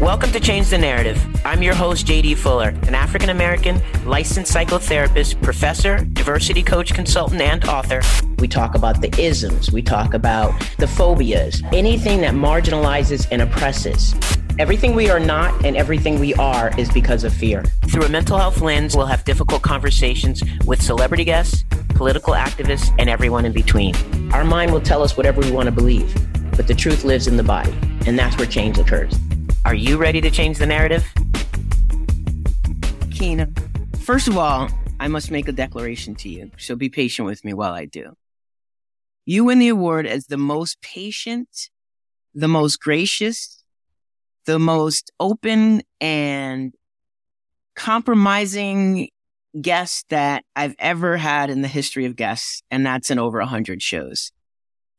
Welcome to Change the Narrative. I'm your host, JD Fuller, an African American licensed psychotherapist, professor, diversity coach, consultant, and author. We talk about the isms, we talk about the phobias, anything that marginalizes and oppresses. Everything we are not and everything we are is because of fear. Through a mental health lens, we'll have difficult conversations with celebrity guests, political activists, and everyone in between. Our mind will tell us whatever we want to believe, but the truth lives in the body, and that's where change occurs. Are you ready to change the narrative? Kina, first of all, I must make a declaration to you, so be patient with me while I do. You win the award as the most patient, the most gracious, the most open and compromising guest that I've ever had in the history of guests, and that's in over 100 shows.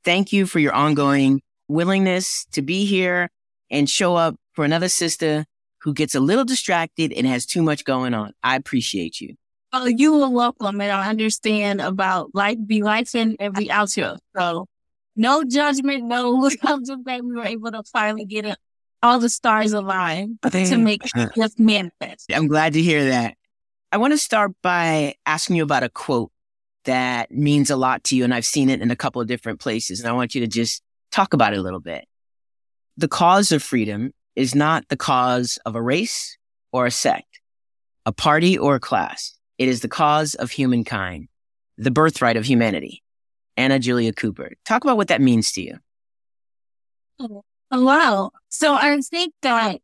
Thank you for your ongoing willingness to be here and show up for another sister who gets a little distracted and has too much going on. I appreciate you. Oh, you are welcome. And I understand about life be life and be out here. So no judgment, no, I'm just glad we were able to finally get it, all the stars aligned to make this manifest. I'm glad to hear that. I want to start by asking you about a quote that means a lot to you. And I've seen it in a couple of different places. And I want you to just talk about it a little bit. The cause of freedom is not the cause of a race or a sect, a party or a class. It is the cause of humankind, the birthright of humanity. Anna Julia Cooper. Talk about what that means to you. Oh, wow. So I think that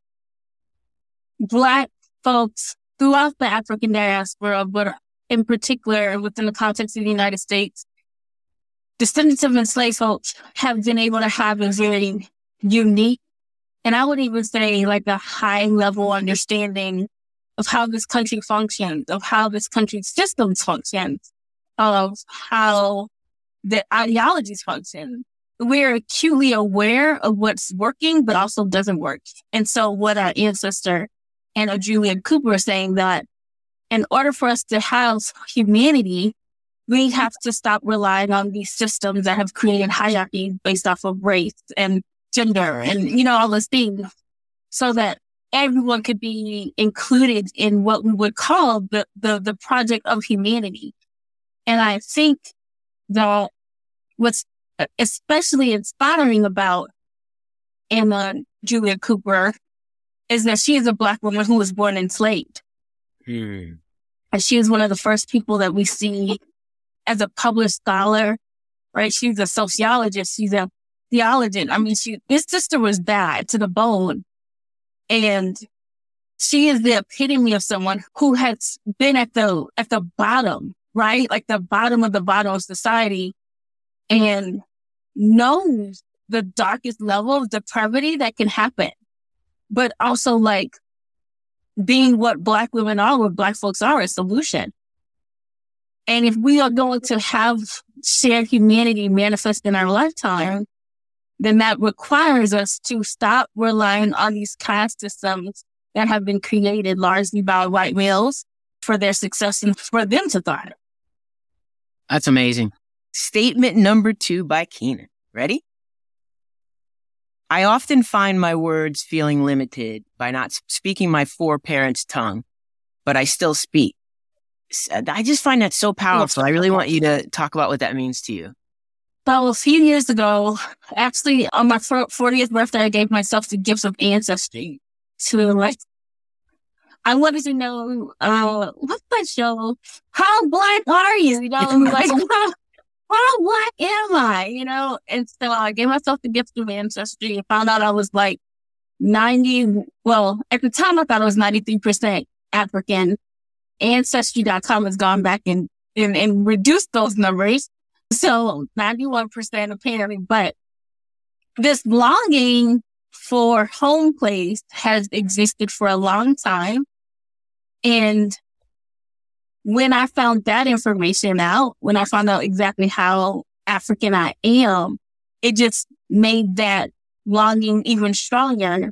Black folks throughout the African diaspora, but in particular within the context of the United States, descendants of enslaved folks have been able to have a very unique and I would even say like a high level understanding of how this country functions, of how this country's systems function, of how the ideologies function. We're acutely aware of what's working, but also doesn't work. And so what our ancestor Anna Julia Cooper is saying that in order for us to have humanity, we have to stop relying on these systems that have created hierarchies based off of race and gender and, you know, all those things so that everyone could be included in what we would call the, the, the project of humanity. And I think that what's especially inspiring about Anna Julia Cooper is that she is a black woman who was born enslaved. Hmm. And she is one of the first people that we see as a published scholar, right? She's a sociologist. She's a theologian. I mean, she, this sister was bad to the bone. And she is the epitome of someone who has been at the, at the bottom, right? Like the bottom of the bottom of society and knows the darkest level of depravity that can happen, but also like being what black women are, what black folks are, a solution. And if we are going to have shared humanity manifest in our lifetime, then that requires us to stop relying on these caste systems that have been created largely by white males for their success and for them to thrive. That's amazing. Statement number two by Kina. Ready? I often find my words feeling limited by not speaking my four parents' tongue, but I still speak. I just find that so powerful. I really want you to talk about what that means to you. Well, a few years ago, actually on my 40th birthday, I gave myself the gift of ancestry to like, I wanted to know, uh, what's that show? How black are you? You know, like, how, how black am I? You know, and so I gave myself the gift of ancestry and found out I was like 90, well, at the time I thought I was 93% African. Ancestry.com has gone back and, and, and reduced those numbers. So 91% apparently, but this longing for home place has existed for a long time. And when I found that information out, when I found out exactly how African I am, it just made that longing even stronger.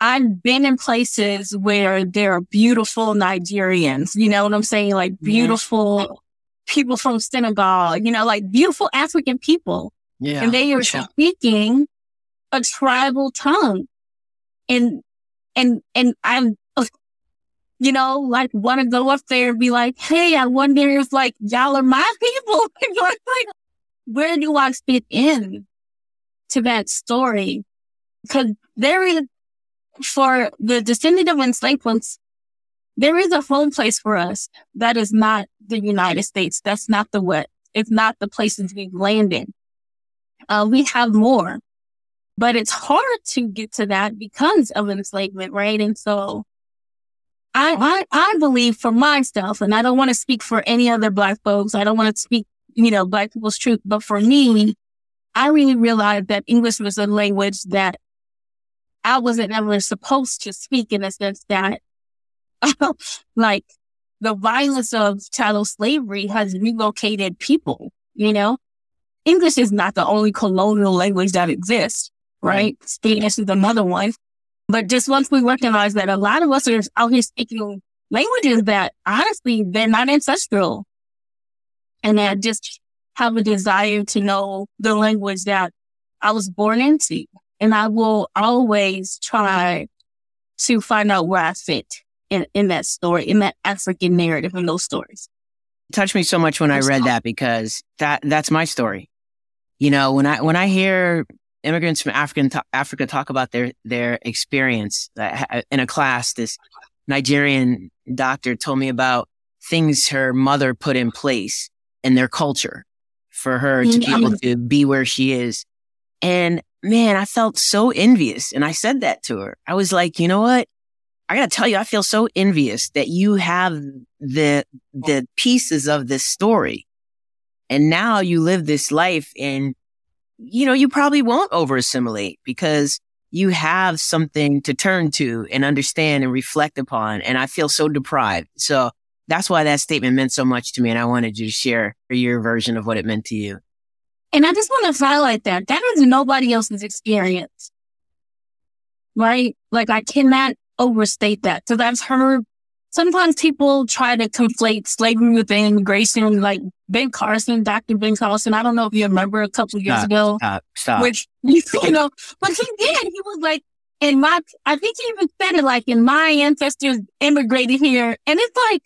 I've been in places where there are beautiful Nigerians, you know what I'm saying? Like beautiful people from Senegal, you know, like beautiful African people. Yeah. And they are speaking a tribal tongue. And And, and I'm, you know, like want to go up there and be like, Hey, I wonder if like y'all are my people. like, where do I fit in to that story? Cause there is, for the descendant of enslaved ones, there is a home place for us that is not the United States. That's not the what. It's not the places we've landed. Uh, we have more, but it's hard to get to that because of enslavement, right? And so I, I, I believe for myself, and I don't want to speak for any other black folks. I don't want to speak, you know, black people's truth, but for me, I really realized that English was a language that I wasn't ever supposed to speak in the sense that, like, the violence of chattel slavery has relocated people, you know? English is not the only colonial language that exists, right? Spanish is another one. But just once we recognize that a lot of us are out here speaking languages that honestly, they're not ancestral. And that just have a desire to know the language that I was born into. And I will always try to find out where I fit in, in that story, in that African narrative in those stories. It touched me so much when I read that because that, that's my story. You know, when I, when I hear immigrants from African, Africa talk about their, their experience uh, uh, in a class, this Nigerian doctor told me about things her mother put in place in their culture for her to be able mm-hmm. to be where she is. And man, I felt so envious. And I said that to her. I was like, you know what? I gotta tell you, I feel so envious that you have the, the pieces of this story. And now you live this life and, you know, you probably won't over assimilate because you have something to turn to and understand and reflect upon. And I feel so deprived. So that's why that statement meant so much to me. And I wanted you to share your version of what it meant to you. And I just want to highlight that that is nobody else's experience. Right? Like I cannot overstate that because I've heard sometimes people try to conflate slavery with immigration, like Ben Carson, Dr. Ben Carson. I don't know if you remember a couple years stop, ago, stop, stop. which, you know, but he did. He was like, in my, I think he even said it like, in my ancestors immigrated here. And it's like,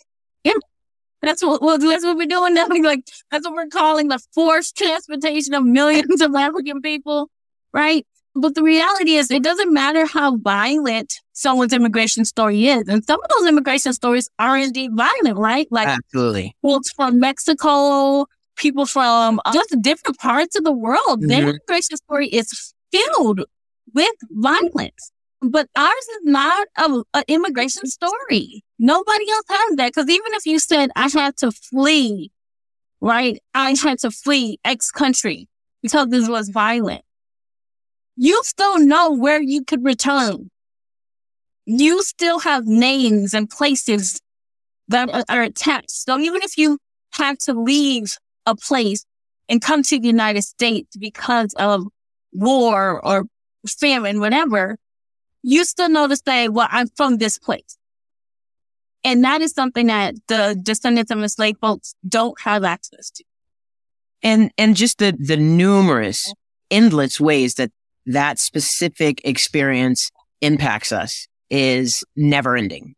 that's what well, that's what we're doing now. Like that's what we're calling the forced transportation of millions of African people, right? But the reality is, it doesn't matter how violent someone's immigration story is, and some of those immigration stories are indeed violent, right? Like absolutely, folks from Mexico, people from just different parts of the world. Mm-hmm. Their immigration story is filled with violence. But ours is not an immigration story. Nobody else has that. Because even if you said I had to flee, right? I had to flee X country because this was violent. You still know where you could return. You still have names and places that are attached. So even if you had to leave a place and come to the United States because of war or famine, whatever, you still know to say, well, I'm from this place. And that is something that the descendants of enslaved folks don't have access to. And, and just the, the numerous, endless ways that that specific experience impacts us is never ending.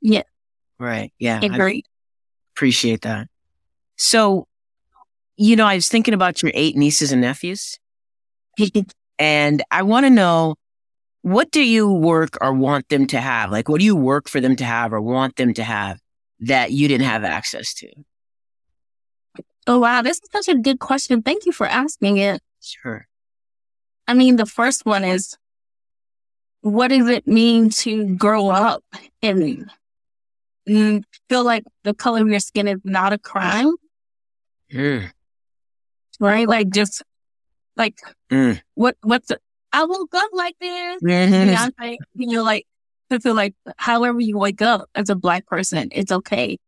Yeah. Right. Yeah. Agreed. appreciate that. So, you know, I was thinking about your eight nieces and nephews. and I want to know what do you work or want them to have? Like, what do you work for them to have or want them to have that you didn't have access to? Oh, wow. This is such a good question. Thank you for asking it. Sure. I mean, the first one is what does it mean to grow up and feel like the color of your skin is not a crime? Mm. Right? Like, just like, mm. what, what's the, I woke up like this. Mm-hmm. You know, you know, like to feel like however you wake up as a black person, it's okay.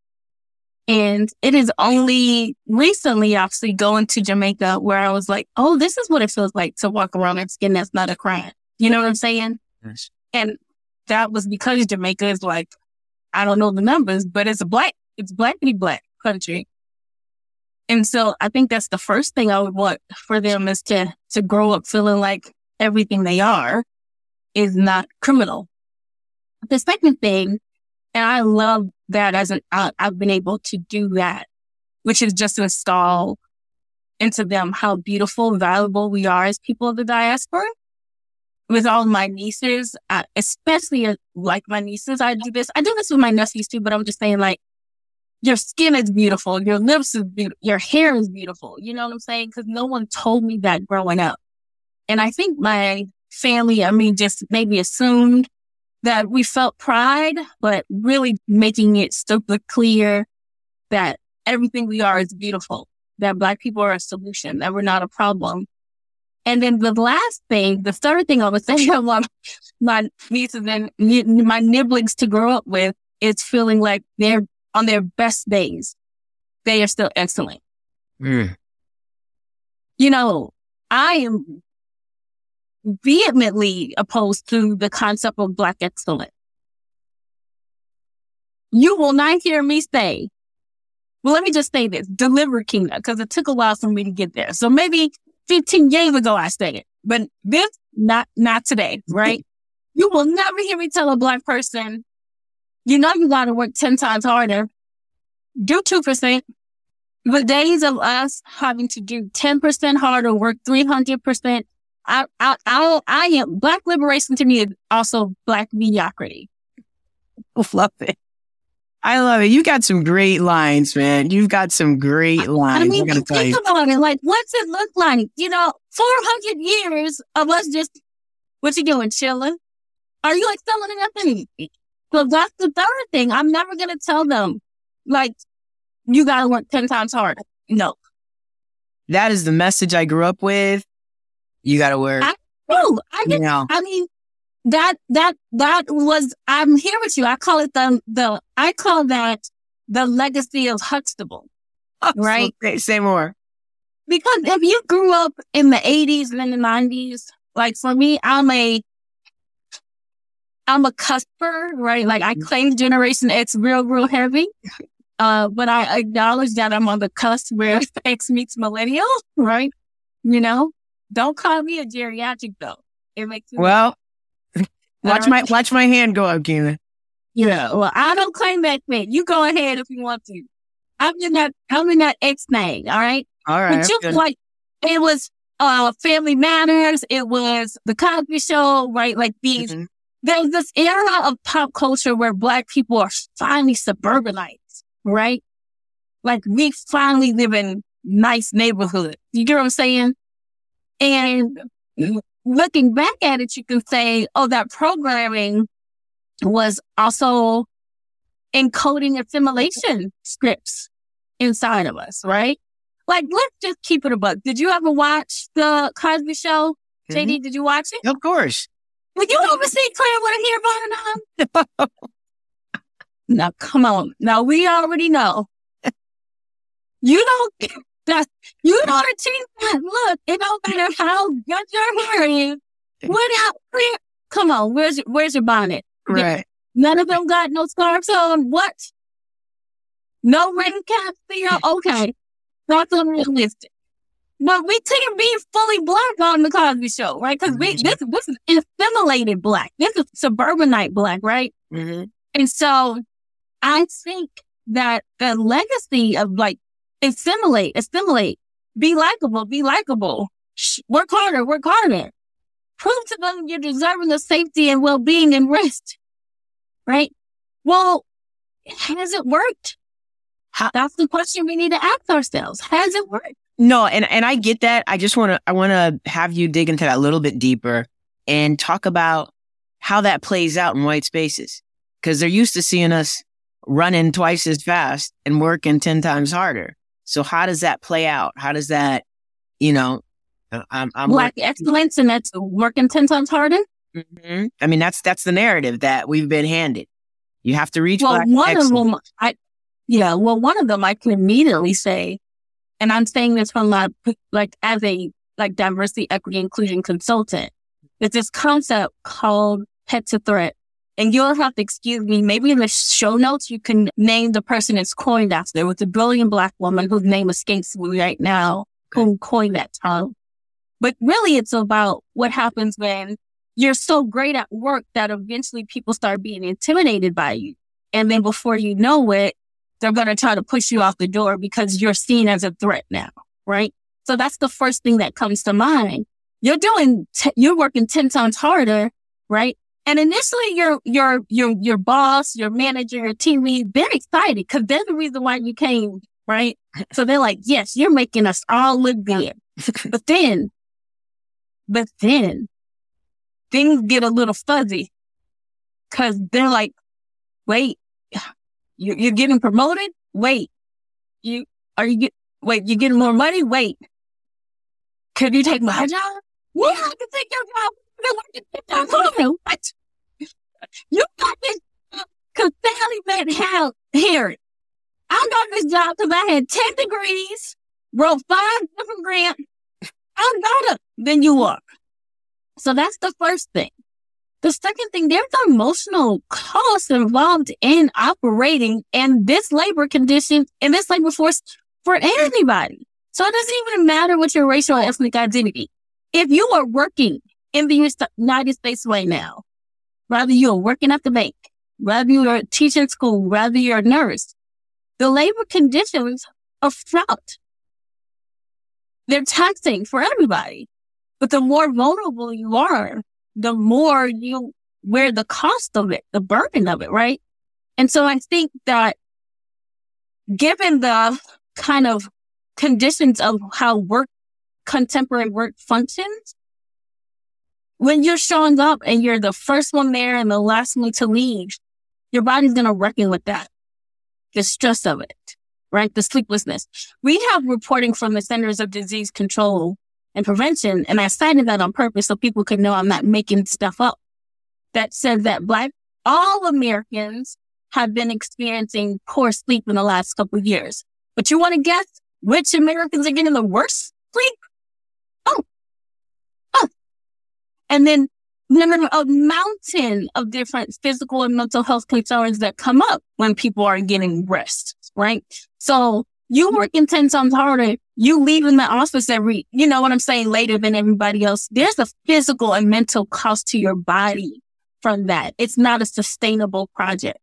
And it is only recently, actually, going to Jamaica where I was like, oh, this is what it feels like to walk around in skin that's not a crime. You know what I'm saying? Yes. And that was because Jamaica is like, I don't know the numbers, but it's a black, it's blackity black country. And so I think that's the first thing I would want for them is to, to grow up feeling like everything they are is not criminal. the second thing, and I love that as an, uh, I've been able to do that, which is just to install into them how beautiful, valuable we are as people of the diaspora. With all my nieces, uh, especially uh, like my nieces, I do this. I do this with my nephews too, but I'm just saying like, your skin is beautiful, your lips is beautiful, your hair is beautiful. You know what I'm saying? Cause no one told me that growing up. And I think my family, I mean, just maybe assumed that we felt pride, but really making it super clear that everything we are is beautiful, that black people are a solution, that we're not a problem. And then the last thing, the third thing I would say I want my nieces and my nibblings to grow up with is feeling like they're on their best days. They are still excellent. Mm. You know, I am vehemently opposed to the concept of black excellence. You will not hear me say, well, let me just say this, deliver kingdom, because it took a while for me to get there. So maybe 15 years ago I said it, but this, not, not today, right? you will never hear me tell a black person, you know, you got to work 10 times harder. Do 2%. The days of us having to do 10% harder, work 300%, I, I, I, I am black liberation to me is also black mediocrity. Love it. I love it. You got some great lines, man. You've got some great lines. I mean, think about it. Like, what's it look like? You know, 400 years of us just, what you doing? Chilling? Are you like selling nothing? So that's the third thing. I'm never going to tell them, like, you got to work 10 times harder. No. That is the message I grew up with. You got to wear. I, oh, I get, you know. I mean, that, that, that was, I'm here with you. I call it the, the, I call that the legacy of Huxtable. Oh, right? Okay, say more. Because if you grew up in the 80s and in the 90s, like for me, I'm a, I'm a cusper, right? Like I mm. claim Generation X real, real heavy. Uh, but I acknowledge that I'm on the cusp where X meets millennial, right? You know, don't call me a geriatric though. It makes me well. Watch my watch my hand go up, Kina. Yeah, well, I don't claim that thing. You go ahead if you want to. I'm in that I'm in that X thing, all right? All right. But just like it was uh Family Matters, it was the Cosby Show, right? Like these mm-hmm. there's this era of pop culture where black people are finally suburbanites, right? Like we finally live in nice neighborhood. You get what I'm saying? And looking back at it, you can say, oh, that programming was also encoding assimilation scripts inside of us, right? Like, let's just keep it a buck. Did you ever watch the Cosby Show? Mm-hmm. JD, did you watch it? Of course. Would you ever see Claire with a hair button on? now, come on. Now, we already know. You don't that you don't achieve that look. It don't matter how good your hair is. Without clear, come on, where's your, where's your bonnet? Right. None of them got no scarves on. What? No ring caps there. Okay, that's unrealistic. But we couldn't be fully black on the Cosby Show, right? Because we mm-hmm. this this is assimilated black. This is suburbanite black, right? Mm-hmm. And so I think that the legacy of like assimilate, assimilate, be likable, be likable, work harder, work harder. Prove to them you're deserving of safety and well-being and rest. Right? Well, has it worked? That's the question we need to ask ourselves. Has it worked? No, and, and I get that. I just want to, I want to have you dig into that a little bit deeper and talk about how that plays out in white spaces. Cause they're used to seeing us running twice as fast and working 10 times harder. So how does that play out? How does that, you know, uh, I'm, I'm black working. excellence and that's working 10 times harder? Mm-hmm. I mean, that's, that's the narrative that we've been handed. You have to reach well, one excellence. of them, I, yeah, well, one of them I can immediately say, and I'm saying this from my, like, as a, like, diversity, equity, inclusion consultant, is this concept called pet to threat and you'll have to excuse me. Maybe in the show notes, you can name the person it's coined after. It was a brilliant black woman whose name escapes me right now who coined that term. But really, it's about what happens when you're so great at work that eventually people start being intimidated by you. And then before you know it, they're going to try to push you off the door because you're seen as a threat now, right? So that's the first thing that comes to mind. You're doing, t- you're working 10 times harder, right? And initially your, your, your, your boss, your manager, your team lead, they're excited because they're the reason why you came, right? So they're like, yes, you're making us all look good. but then, but then things get a little fuzzy because they're like, wait, you, you're getting promoted? Wait, you, are you get, wait, you're getting more money? Wait, could you take my job? Yeah, I can take your job. What? You got this uh, because Sally Van Hal here. I got this job because I had 10 degrees, wrote five different grants. I'm better than you are. So that's the first thing. The second thing, there's emotional cost involved in operating in this labor condition in this labor force for anybody. So it doesn't even matter what your racial or ethnic identity. If you are working in the United States right now, whether you're working at the bank, whether you're teaching school, whether you're a nurse, the labor conditions are fraught. They're taxing for everybody. But the more vulnerable you are, the more you wear the cost of it, the burden of it, right? And so I think that given the kind of conditions of how work, contemporary work functions, when you're showing up and you're the first one there and the last one to leave, your body's going to reckon with that. The stress of it, right? The sleeplessness. We have reporting from the Centers of Disease Control and Prevention, and I cited that on purpose so people could know I'm not making stuff up. That says that black, all Americans have been experiencing poor sleep in the last couple of years. But you want to guess which Americans are getting the worst sleep? Oh, and then there's a mountain of different physical and mental health concerns that come up when people are getting rest, right? So you working 10 times harder, you leaving the office every, you know what I'm saying, later than everybody else. There's a physical and mental cost to your body from that. It's not a sustainable project.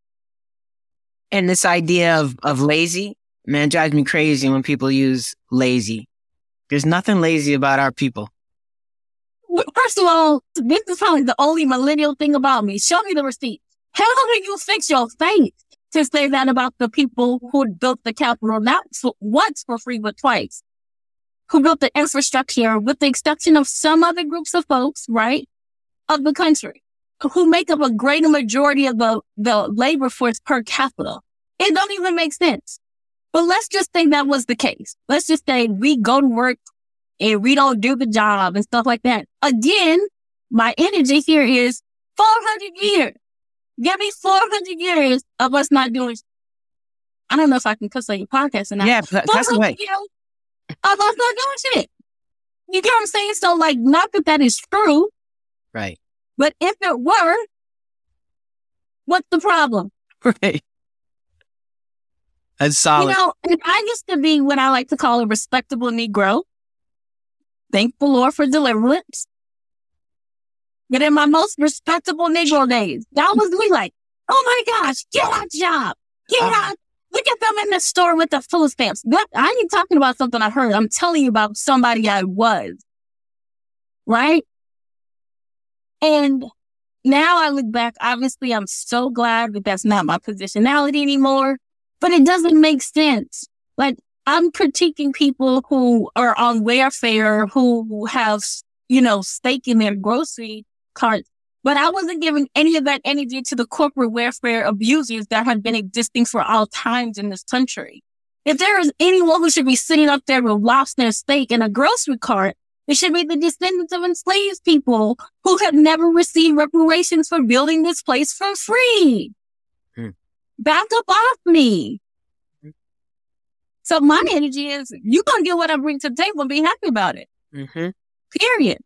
And this idea of, of lazy, man, drives me crazy when people use lazy. There's nothing lazy about our people. First of all, this is probably the only millennial thing about me. Show me the receipt. How do you fix your face to say that about the people who built the Capitol not once for free, but twice? Who built the infrastructure with the exception of some other groups of folks, right? Of the country who make up a greater majority of the, the labor force per capita. It don't even make sense. But let's just say that was the case. Let's just say we go to work and we don't do the job and stuff like that. Again, my energy here is 400 years. Give me 400 years of us not doing. I don't know if I can cuss on your podcast or not. Yeah, that's the way. Of us not doing shit. You get what I'm saying? So, like, not that that is true. Right. But if it were, what's the problem? Right. That's solid. You know, I used to be what I like to call a respectable Negro. Thank the Lord for deliverance. But in my most respectable Negro days, that was me like, oh my gosh, get out job. Get uh, out. Look at them in the store with the food stamps. That, I ain't talking about something I heard. I'm telling you about somebody I was. Right? And now I look back, obviously I'm so glad that that's not my positionality anymore, but it doesn't make sense. Like I'm critiquing people who are on welfare, who have, you know, stake in their grocery carts. But I wasn't giving any of that energy to the corporate welfare abusers that have been existing for all times in this country. If there is anyone who should be sitting up there with lobster steak in a grocery cart, it should be the descendants of enslaved people who have never received reparations for building this place for free. Hmm. Back up off me. So my energy is you gonna get what I bring to the table and be happy about it. Mm-hmm. Period.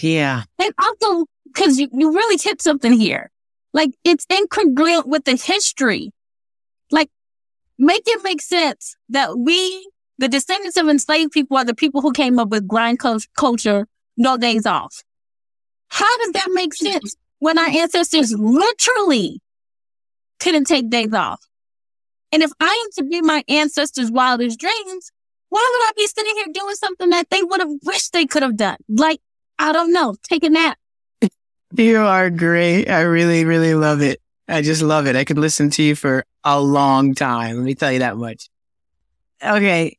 Yeah. And also, because you, you really hit something here. Like it's incongruent with the history. Like make it make sense that we, the descendants of enslaved people are the people who came up with grind culture, no days off. How does that make sense when our ancestors literally couldn't take days off? And if I am to be my ancestors' wildest dreams, why would I be sitting here doing something that they would have wished they could have done? Like, I don't know, take a nap. You are great. I really, really love it. I just love it. I could listen to you for a long time. Let me tell you that much. Okay.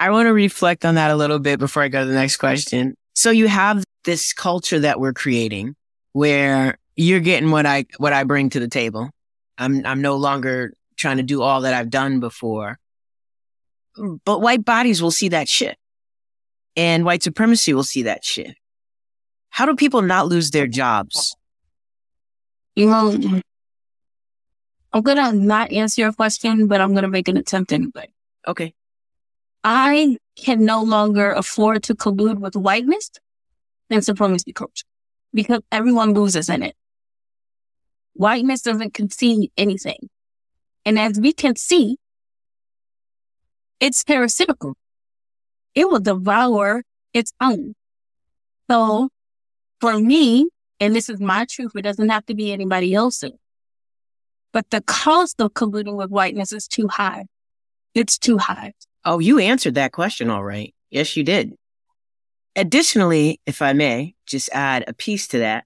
I want to reflect on that a little bit before I go to the next question. So you have this culture that we're creating where you're getting what I, what I bring to the table. I'm, I'm no longer trying to do all that I've done before. But white bodies will see that shit and white supremacy will see that shit. How do people not lose their jobs? You know, I'm going to not answer your question, but I'm going to make an attempt anyway. Okay. I can no longer afford to collude with whiteness and supremacy culture because everyone loses in it. Whiteness doesn't concede anything. And as we can see, it's parasitical. It will devour its own. So for me, and this is my truth, it doesn't have to be anybody else's, but the cost of colluding with whiteness is too high. It's too high. Oh, you answered that question all right. Yes, you did. Additionally, if I may just add a piece to that,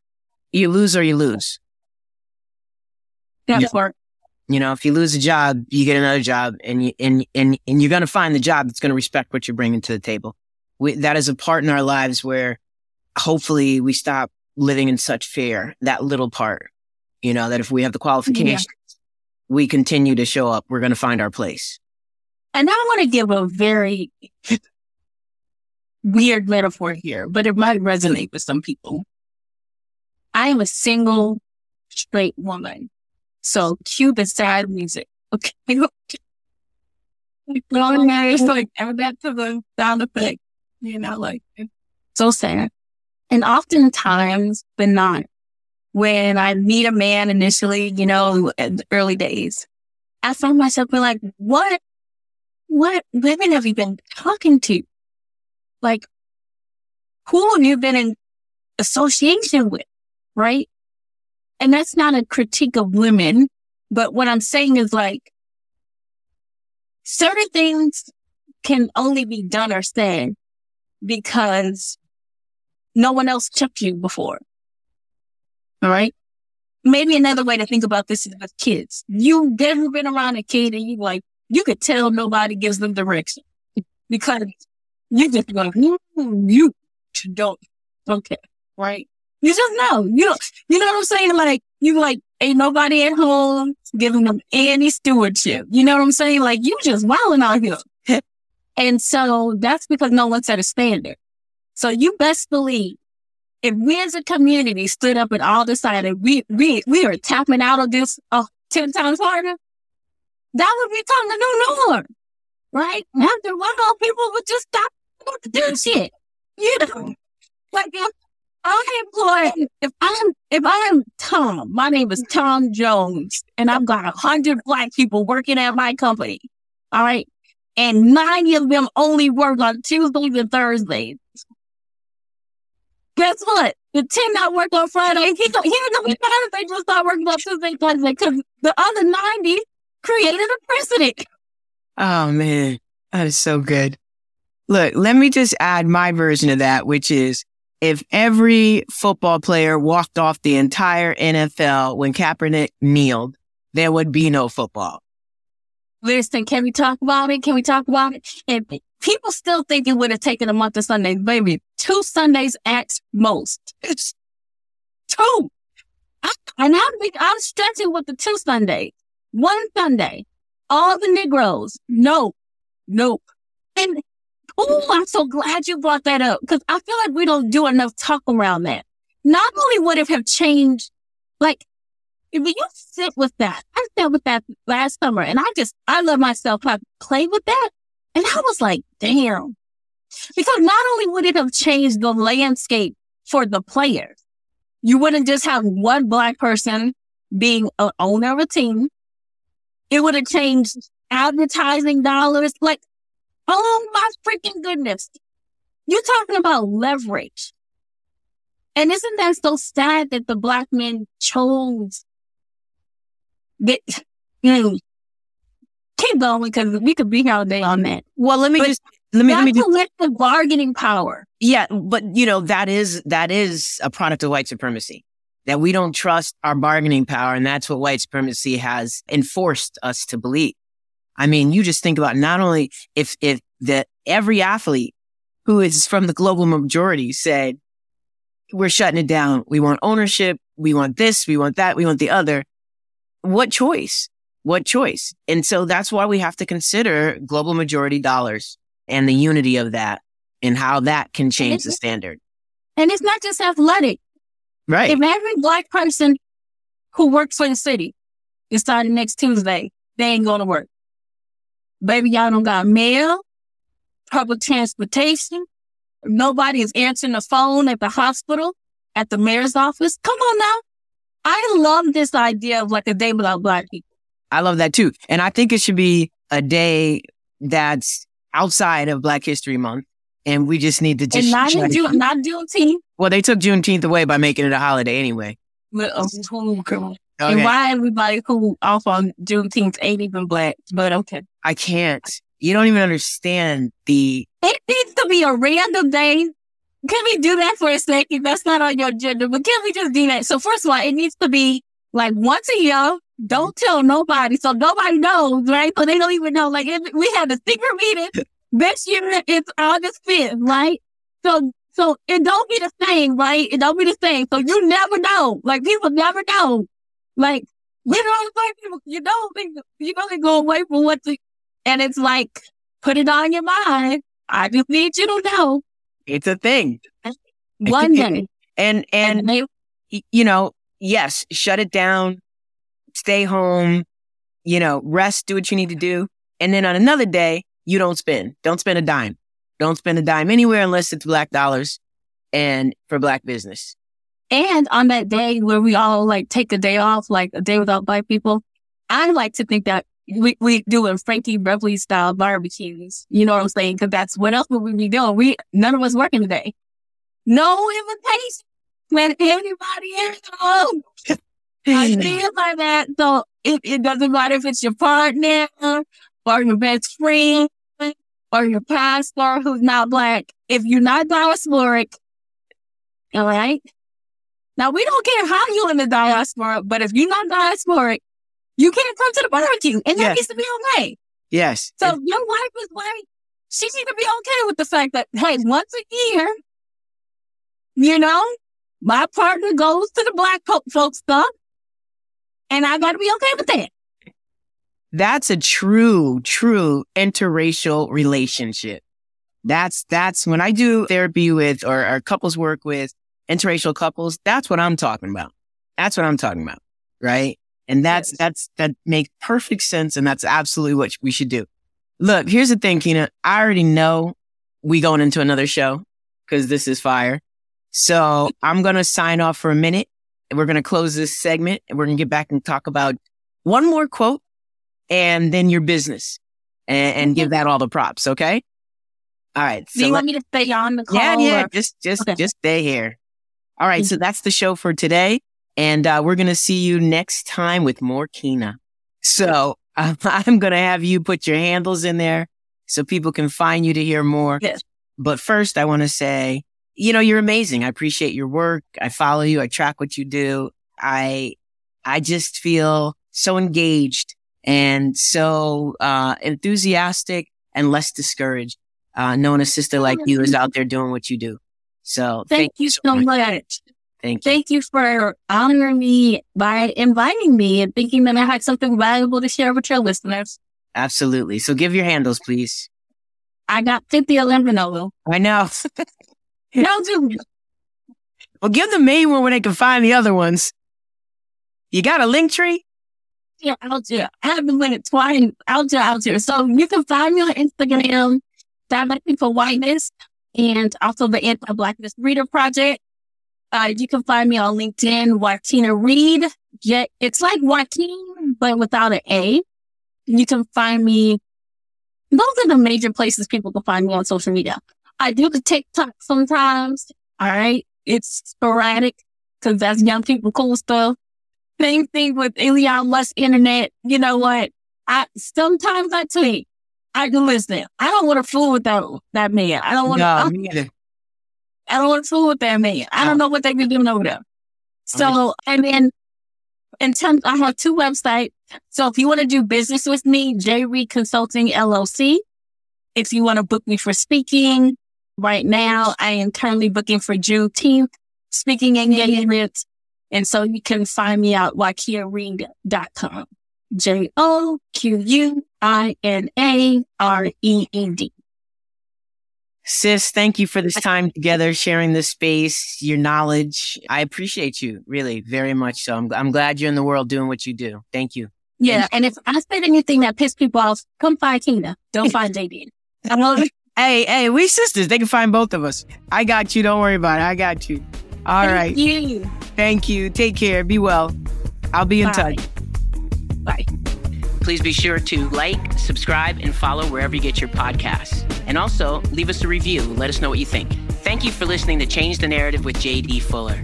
you lose or you lose. That's yeah. You know, if you lose a job, you get another job and you, and, and, and you're going to find the job that's going to respect what you're bringing to the table. We, that is a part in our lives where hopefully we stop living in such fear, that little part, you know, that if we have the qualifications, yeah. we continue to show up, we're going to find our place. And I want to give a very weird metaphor here, but it might resonate with some people. I am a single straight woman. So cue the sad music. Okay. it's like add that to the sound effect. You know, like so sad. And oftentimes, but not when I meet a man initially, you know, in the early days, I find myself being like, what what women have you been talking to? Like, who have you been in association with? Right. And that's not a critique of women, but what I'm saying is like, certain things can only be done or said because no one else checked you before. All right. Maybe another way to think about this is with kids. You've never been around a kid and you like, you could tell nobody gives them direction because you just go, mm, you don't, okay, right? You just know, you know, you know what I'm saying? Like, you like, ain't nobody at home giving them any stewardship. You know what I'm saying? Like, you just wilding out here. and so that's because no one set a standard. So you best believe if we as a community stood up and all decided we, we, we are tapping out of this uh, 10 times harder, that would be time to do norm, right? After a while, people would just stop doing shit. You know, like if I employ, if I'm, if I'm Tom, my name is Tom Jones, and I've got a hundred black people working at my company, all right, and 90 of them only work on Tuesdays and Thursdays. Guess what? The 10 not work on Friday. He, he don't know they just start working on Tuesday Thursday because the other 90 created a precedent. Oh man, that is so good. Look, let me just add my version of that, which is if every football player walked off the entire NFL when Kaepernick kneeled, there would be no football. Listen, can we talk about it? Can we talk about it? And people still think it would have taken a month of Sundays. Baby, two Sundays at most. It's two. I, and I'm, I'm stretching with the two Sundays. One Sunday, all the Negroes, nope, nope. And oh, I'm so glad you brought that up because I feel like we don't do enough talk around that. Not only would it have changed, like, if you sit with that, I sat with that last summer and I just, I love myself. I play with that. And I was like, damn. Because not only would it have changed the landscape for the players, you wouldn't just have one black person being an owner of a team. It would have changed advertising dollars. Like, oh my freaking goodness. You're talking about leverage. And isn't that so sad that the black men chose that, you know, keep going because we could be here all day on that. Well, let me But just let me let me collective bargaining power. Yeah, but you know, that is, that is a product of white supremacy. That we don't trust our bargaining power. And that's what white supremacy has enforced us to believe. I mean, you just think about not only if, if that every athlete who is from the global majority said, we're shutting it down. We want ownership. We want this. We want that. We want the other. What choice? What choice? And so that's why we have to consider global majority dollars and the unity of that and how that can change the standard. And it's not just athletic. Right. If every black person who works for the city is starting next Tuesday they ain't going to work, baby, y'all don't got mail, public transportation. Nobody is answering the phone at the hospital, at the mayor's office. Come on now. I love this idea of like a day without black people. I love that too. And I think it should be a day that's outside of Black History Month. And we just need to just. and not in June, not Juneteenth. well, they took Juneteenth away by making it a holiday anyway. But, uh, And why everybody who off on Juneteenth ain't even black, but okay. I can't. You don't even understand the. It needs to be a random day. Can we do that for a second? That's not on your agenda, but can we just do that? So first of all, it needs to be like once a year. Don't tell nobody, so nobody knows, right? So they don't even know. Like if we had a secret meeting this year. It's August fifth, right? So so it don't be the same, right? It don't be the same. So you never know. Like people never know. Like you know, like people, you don't think you only go away from what the, and it's like put it on your mind. I just need you to know It's a thing. one day. And, And and, they, you know, yes, shut it down, stay home, you know, rest, do what you need to do. And then on another day, you don't spend. Don't spend a dime. Don't spend a dime anywhere unless it's black dollars and for black business. and on that day where we all like take a day off, like a day without black people, I like to think that we, we doing Frankie Beverly style barbecues. You know what I'm saying? Cause that's what else would we be doing? We, none of us working today. No invitation. Let everybody in. Oh, I feel like that. So it, it doesn't matter if it's your partner or your best friend or your pastor who's not black. If you're not diasporic, all right. Now we don't care how you in the diaspora, but if you're not diasporic, you can't come to the barbecue, and that Yeah. needs to be okay. yes. So your wife is white. She needs to be okay with the fact that hey, once a year, you know, my partner goes to the black folks stuff, and I got to be okay with that. That's a true, true interracial relationship. That's, that's when I do therapy with or, or couples work with interracial couples. That's what I'm talking about. That's what I'm talking about. Right. And that's, Yes. that's, that makes perfect sense. And that's absolutely what we should do. Look, here's the thing, Kina. I already know we going into another show because this is fire. So I'm going to sign off for a minute and we're going to close this segment and we're going to get back and talk about one more quote and then your business and, and give mm-hmm. that all the props. Okay. All right. Do you let- want me to stay on the call? yeah, yeah. or- Just, just, Okay. just stay here. All right. So mm-hmm. that's the show for today. And, uh, we're going to see you next time with more Kina. So um, I'm going to have you put your handles in there so people can find you to hear more. Yes. But first I want to say, you know, you're amazing. I appreciate your work. I follow you. I track what you do. I, I just feel so engaged and so, uh, enthusiastic and less discouraged, uh, knowing a sister like you is out there doing what you do. So Thank, you so much. Thank you. Thank you for honoring me by inviting me and thinking that I had something valuable to share with your listeners. Absolutely. So give your handles, please. I got Cynthia Lembrino. I know. No, dude. well, give the main one where they can find the other ones. You got a Linktree? Yeah, out there. I haven't been it twice out there, out there. So you can find me on Instagram, Divesting from Whiteness, and also the Anti-Blackness Reader Project. Uh, you can find me on LinkedIn, Joquina Reed. Yeah, it's like Joaquin, but without an A. You can find me. Those are the major places people can find me on social media. I do the TikTok sometimes. All right. It's sporadic because that's young people cool stuff. Same thing with Elon Musk internet. You know what? I sometimes I tweet. I can listen. I don't want to fool with that that man. I don't want No, to. I don't want to fool with that man. I don't know what they be doing over there. So, and then in terms, I have two websites. So if you want to do business with me, J Reed Consulting LLC. If you want to book me for speaking, right now I am currently booking for Juneteenth speaking engagements. And so you can find me at joquinareed.com. J O Q U I N A R E E D. Sis, thank you for this time together, sharing this space, your knowledge. I appreciate you really very much. So I'm, I'm glad you're in the world doing what you do. Thank you. Yeah. And if I said anything that pissed people off, come find Kina. Don't find JD. Um, hey, hey, we sisters. They can find both of us. I got you. Don't worry about it. I got you. All right. you. Thank you. Take care. Be well. I'll be in Bye. touch. Bye. Please be sure to like, subscribe, and follow wherever you get your podcasts. And also, leave us a review. Let us know what you think. Thank you for listening to Change the Narrative with JD Fuller.